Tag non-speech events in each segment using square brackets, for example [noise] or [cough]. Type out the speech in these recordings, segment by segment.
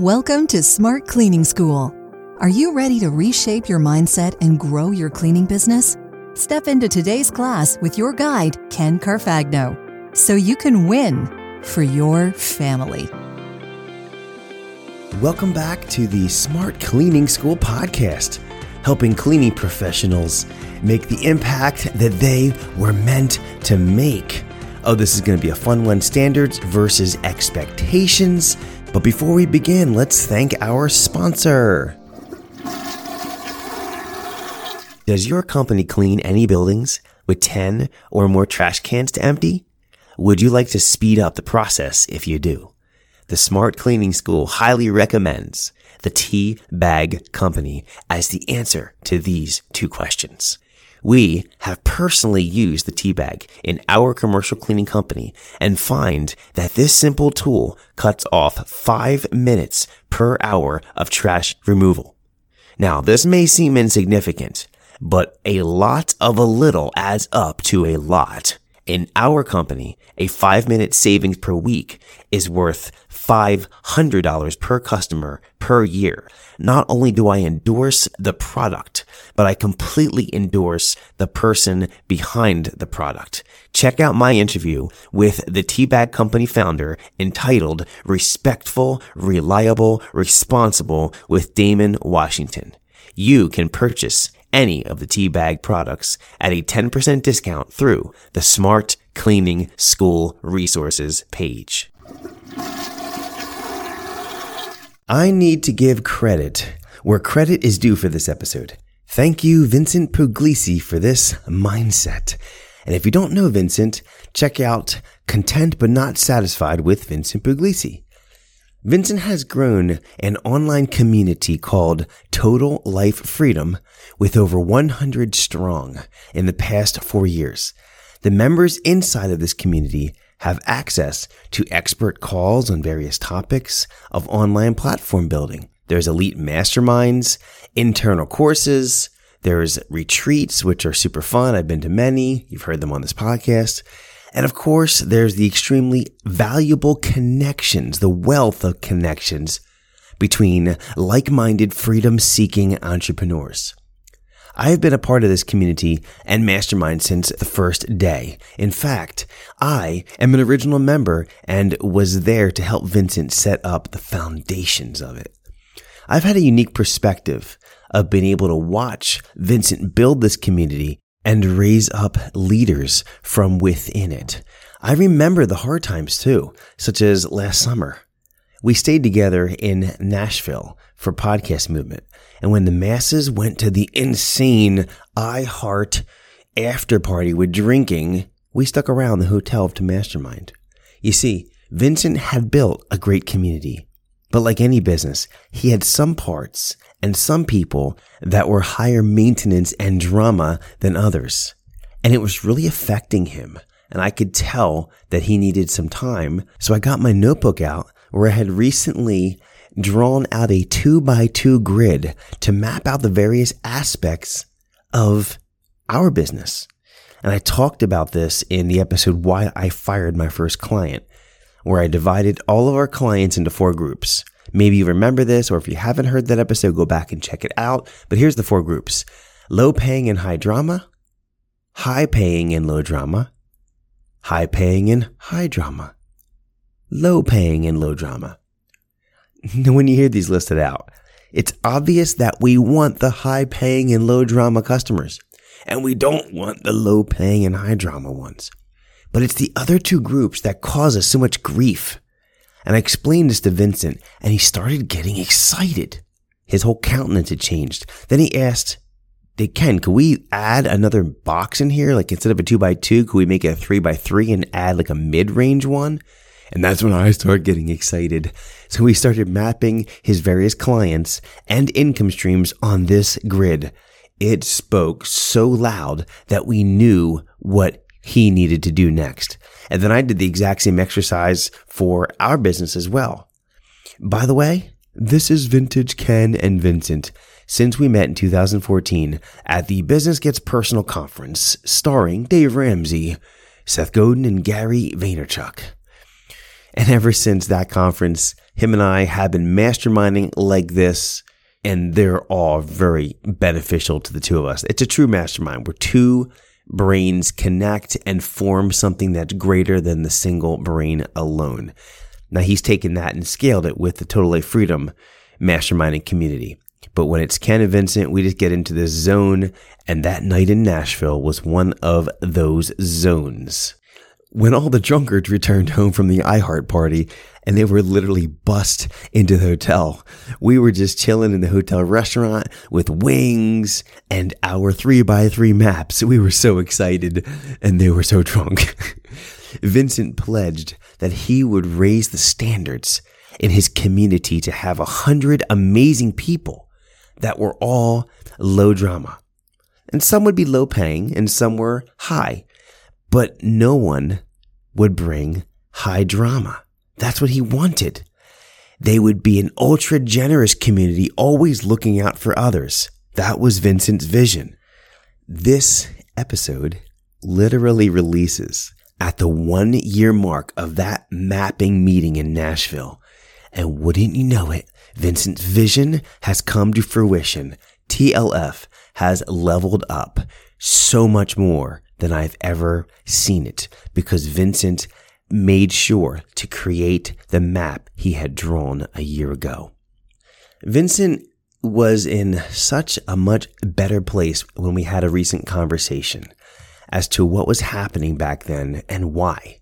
Welcome to Smart Cleaning School. Are you ready to reshape your mindset and grow your cleaning business? Step into today's class with your guide, Ken Carfagno, so you can win for your family. Welcome back to the Smart Cleaning School podcast, helping cleaning professionals make the impact that they were meant to make. Oh, this is going to be a fun one standards versus expectations. But before we begin, let's thank our sponsor. Does your company clean any buildings with 10 or more trash cans to empty? Would you like to speed up the process if you do? The Smart Cleaning School highly recommends the Tea Bag Company as the answer to these two questions. We have personally used the tea bag in our commercial cleaning company and find that this simple tool cuts off five minutes per hour of trash removal. Now, this may seem insignificant, but a lot of a little adds up to a lot. In our company, a five minute savings per week is worth $500 per customer per year. Not only do I endorse the product, but I completely endorse the person behind the product. Check out my interview with the Teabag Company founder entitled Respectful, Reliable, Responsible with Damon Washington. You can purchase any of the Teabag products at a 10% discount through the Smart Cleaning School Resources page. I need to give credit where credit is due for this episode. Thank you, Vincent Puglisi, for this mindset. And if you don't know Vincent, check out Content But Not Satisfied with Vincent Puglisi. Vincent has grown an online community called Total Life Freedom with over 100 strong in the past four years. The members inside of this community have access to expert calls on various topics of online platform building. There's elite masterminds, internal courses, there's retreats, which are super fun. I've been to many. You've heard them on this podcast. And of course, there's the extremely valuable connections, the wealth of connections between like-minded freedom-seeking entrepreneurs. I have been a part of this community and mastermind since the first day. In fact, I am an original member and was there to help Vincent set up the foundations of it. I've had a unique perspective of being able to watch Vincent build this community and raise up leaders from within it. I remember the hard times too, such as last summer. We stayed together in Nashville for podcast movement. And when the masses went to the insane iHeart after party with drinking, we stuck around the hotel to mastermind. You see, Vincent had built a great community. But like any business, he had some parts and some people that were higher maintenance and drama than others. And it was really affecting him. And I could tell that he needed some time. So I got my notebook out where I had recently drawn out a two by two grid to map out the various aspects of our business. And I talked about this in the episode Why I Fired My First Client where I divided all of our clients into four groups. Maybe you remember this, or if you haven't heard that episode, go back and check it out. But here's the four groups low paying and high drama, high paying and low drama, high paying and high drama, low paying and low drama. [laughs] when you hear these listed out, it's obvious that we want the high paying and low drama customers, and we don't want the low paying and high drama ones. But it's the other two groups that cause us so much grief. And I explained this to Vincent, and he started getting excited. His whole countenance had changed. Then he asked, "They Ken, could we add another box in here? Like instead of a two by two, could we make it a three by three and add like a mid range one? And that's when I started getting excited. So we started mapping his various clients and income streams on this grid. It spoke so loud that we knew what he needed to do next. And then I did the exact same exercise for our business as well. By the way, this is vintage Ken and Vincent since we met in 2014 at the Business Gets Personal conference starring Dave Ramsey, Seth Godin, and Gary Vaynerchuk. And ever since that conference, him and I have been masterminding like this, and they're all very beneficial to the two of us. It's a true mastermind where two brains connect and form something that's greater than the single brain alone. Now he's taken that and scaled it with the Total Life Freedom masterminding community. But when it's Ken and Vincent, we just get into this zone. And that night in Nashville was one of those zones. When all the drunkards returned home from the iHeart party and they were literally bust into the hotel, we were just chilling in the hotel restaurant with wings and our three by three maps. We were so excited and they were so drunk. [laughs] Vincent pledged that he would raise the standards in his community to have a hundred amazing people that were all low drama. And some would be low paying and some were high, but no one would bring high drama. That's what he wanted. They would be an ultra generous community, always looking out for others. That was Vincent's vision. This episode literally releases at the one year mark of that mapping meeting in Nashville. And wouldn't you know it, Vincent's vision has come to fruition. TLF has leveled up so much more than I've ever seen it because Vincent made sure to create the map he had drawn a year ago. Vincent was in such a much better place when we had a recent conversation as to what was happening back then and why.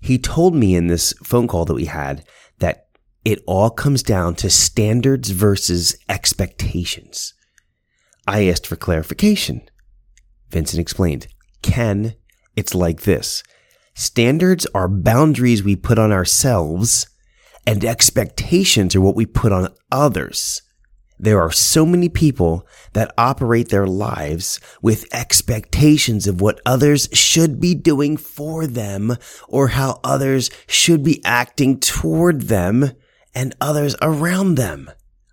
He told me in this phone call that we had that it all comes down to standards versus expectations. I asked for clarification. Vincent explained, Ken, it's like this. Standards are boundaries we put on ourselves and expectations are what we put on others. There are so many people that operate their lives with expectations of what others should be doing for them or how others should be acting toward them and others around them.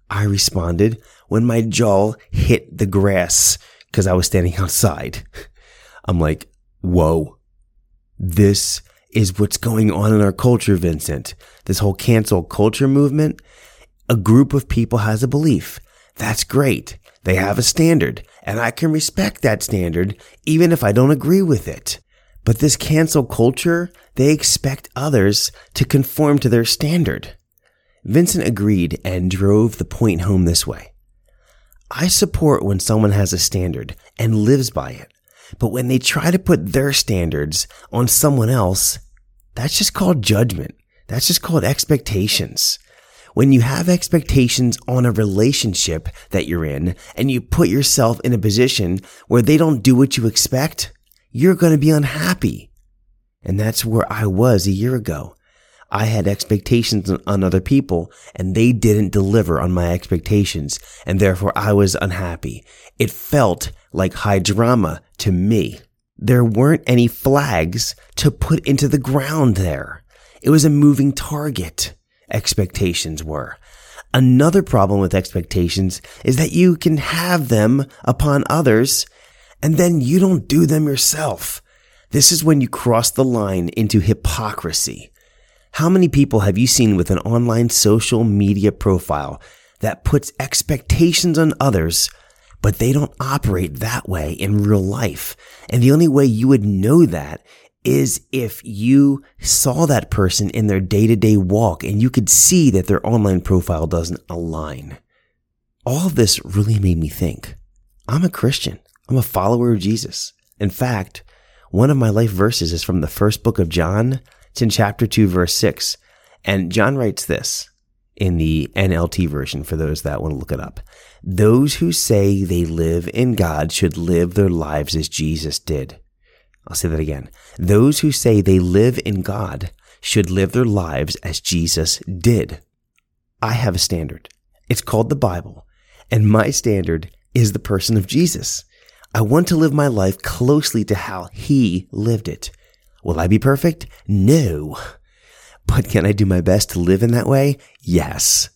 I responded when my jaw hit the grass because I was standing [laughs] outside. I'm like, whoa, this is what's going on in our culture, Vincent. This whole cancel culture movement a group of people has a belief. That's great. They have a standard and I can respect that standard even if I don't agree with it. But this cancel culture, they expect others to conform to their standard. Vincent agreed and drove the point home this way. I support when someone has a standard and lives by it. But when they try to put their standards on someone else, that's just called judgment. That's just called expectations. When you have expectations on a relationship that you're in and you put yourself in a position where they don't do what you expect, you're going to be unhappy. And that's where I was a year ago. I had expectations on other people and they didn't deliver on my expectations and therefore I was unhappy. It felt like high drama to me. There weren't any flags to put into the ground there. It was a moving target expectations were. Another problem with expectations is that you can have them upon others and then you don't do them yourself. This is when you cross the line into hypocrisy. How many people have you seen with an online social media profile that puts expectations on others, but they don't operate that way in real life? And the only way you would know that is if you saw that person in their day to day walk and you could see that their online profile doesn't align. All of this really made me think I'm a Christian. I'm a follower of Jesus. In fact, one of my life verses is from the first book of John. It's in chapter 2, verse 6. And John writes this in the NLT version for those that want to look it up. Those who say they live in God should live their lives as Jesus did. I'll say that again. Those who say they live in God should live their lives as Jesus did. I have a standard. It's called the Bible, and my standard is the person of Jesus. I want to live my life closely to how he lived it. Will I be perfect? No. But can I do my best to live in that way? Yes.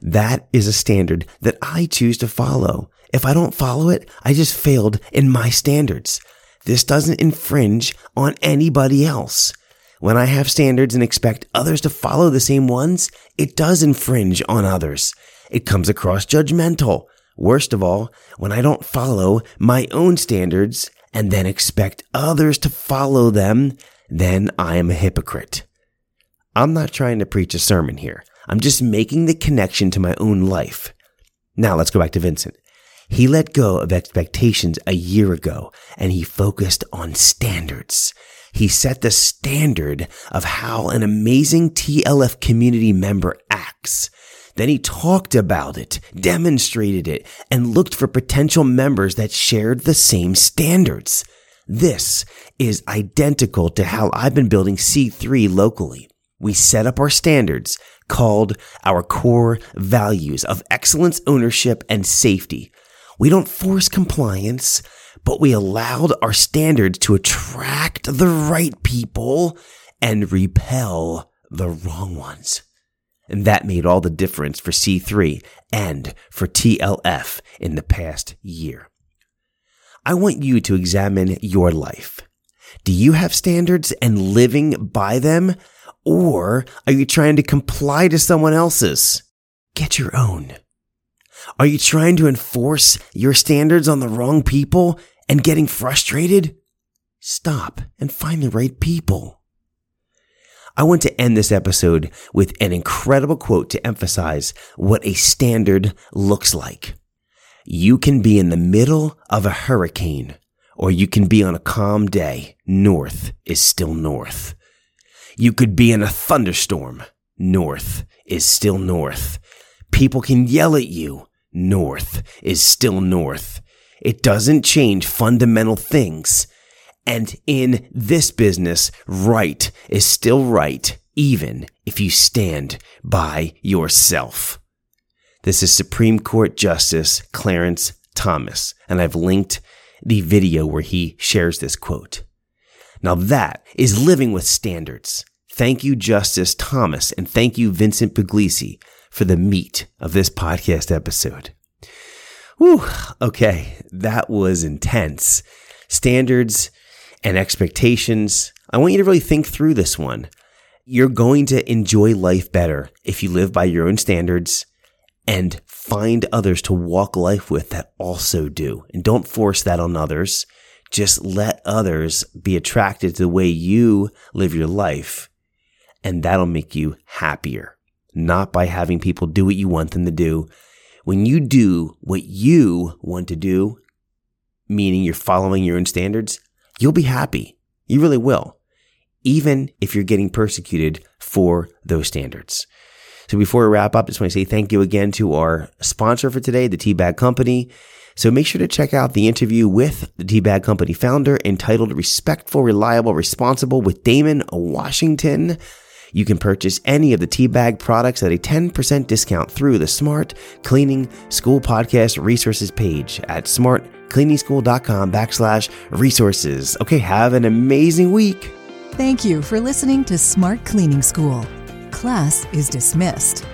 That is a standard that I choose to follow. If I don't follow it, I just failed in my standards. This doesn't infringe on anybody else. When I have standards and expect others to follow the same ones, it does infringe on others. It comes across judgmental. Worst of all, when I don't follow my own standards and then expect others to follow them, then I am a hypocrite. I'm not trying to preach a sermon here. I'm just making the connection to my own life. Now let's go back to Vincent. He let go of expectations a year ago and he focused on standards. He set the standard of how an amazing TLF community member acts. Then he talked about it, demonstrated it, and looked for potential members that shared the same standards. This is identical to how I've been building C3 locally. We set up our standards called our core values of excellence, ownership, and safety. We don't force compliance, but we allowed our standards to attract the right people and repel the wrong ones. And that made all the difference for C3 and for TLF in the past year. I want you to examine your life. Do you have standards and living by them? Or are you trying to comply to someone else's? Get your own. Are you trying to enforce your standards on the wrong people and getting frustrated? Stop and find the right people. I want to end this episode with an incredible quote to emphasize what a standard looks like. You can be in the middle of a hurricane or you can be on a calm day. North is still north. You could be in a thunderstorm. North is still north. People can yell at you. North is still north. It doesn't change fundamental things. And in this business, right is still right, even if you stand by yourself. This is Supreme Court Justice Clarence Thomas, and I've linked the video where he shares this quote. Now that is living with standards. Thank you, Justice Thomas, and thank you, Vincent Puglisi, for the meat of this podcast episode. Whew, okay, that was intense. Standards and expectations. I want you to really think through this one. You're going to enjoy life better if you live by your own standards and find others to walk life with that also do. And don't force that on others. Just let others be attracted to the way you live your life. And that'll make you happier not by having people do what you want them to do. When you do what you want to do, meaning you're following your own standards, you'll be happy. You really will, even if you're getting persecuted for those standards. So before we wrap up, I just want to say thank you again to our sponsor for today, the Teabag Company. So make sure to check out the interview with the Teabag Company founder entitled Respectful, Reliable, Responsible with Damon Washington. You can purchase any of the Teabag products at a 10% discount through the Smart Cleaning School Podcast resources page at smartcleaningschool.com backslash resources. Okay, have an amazing week. Thank you for listening to Smart Cleaning School. Class is dismissed.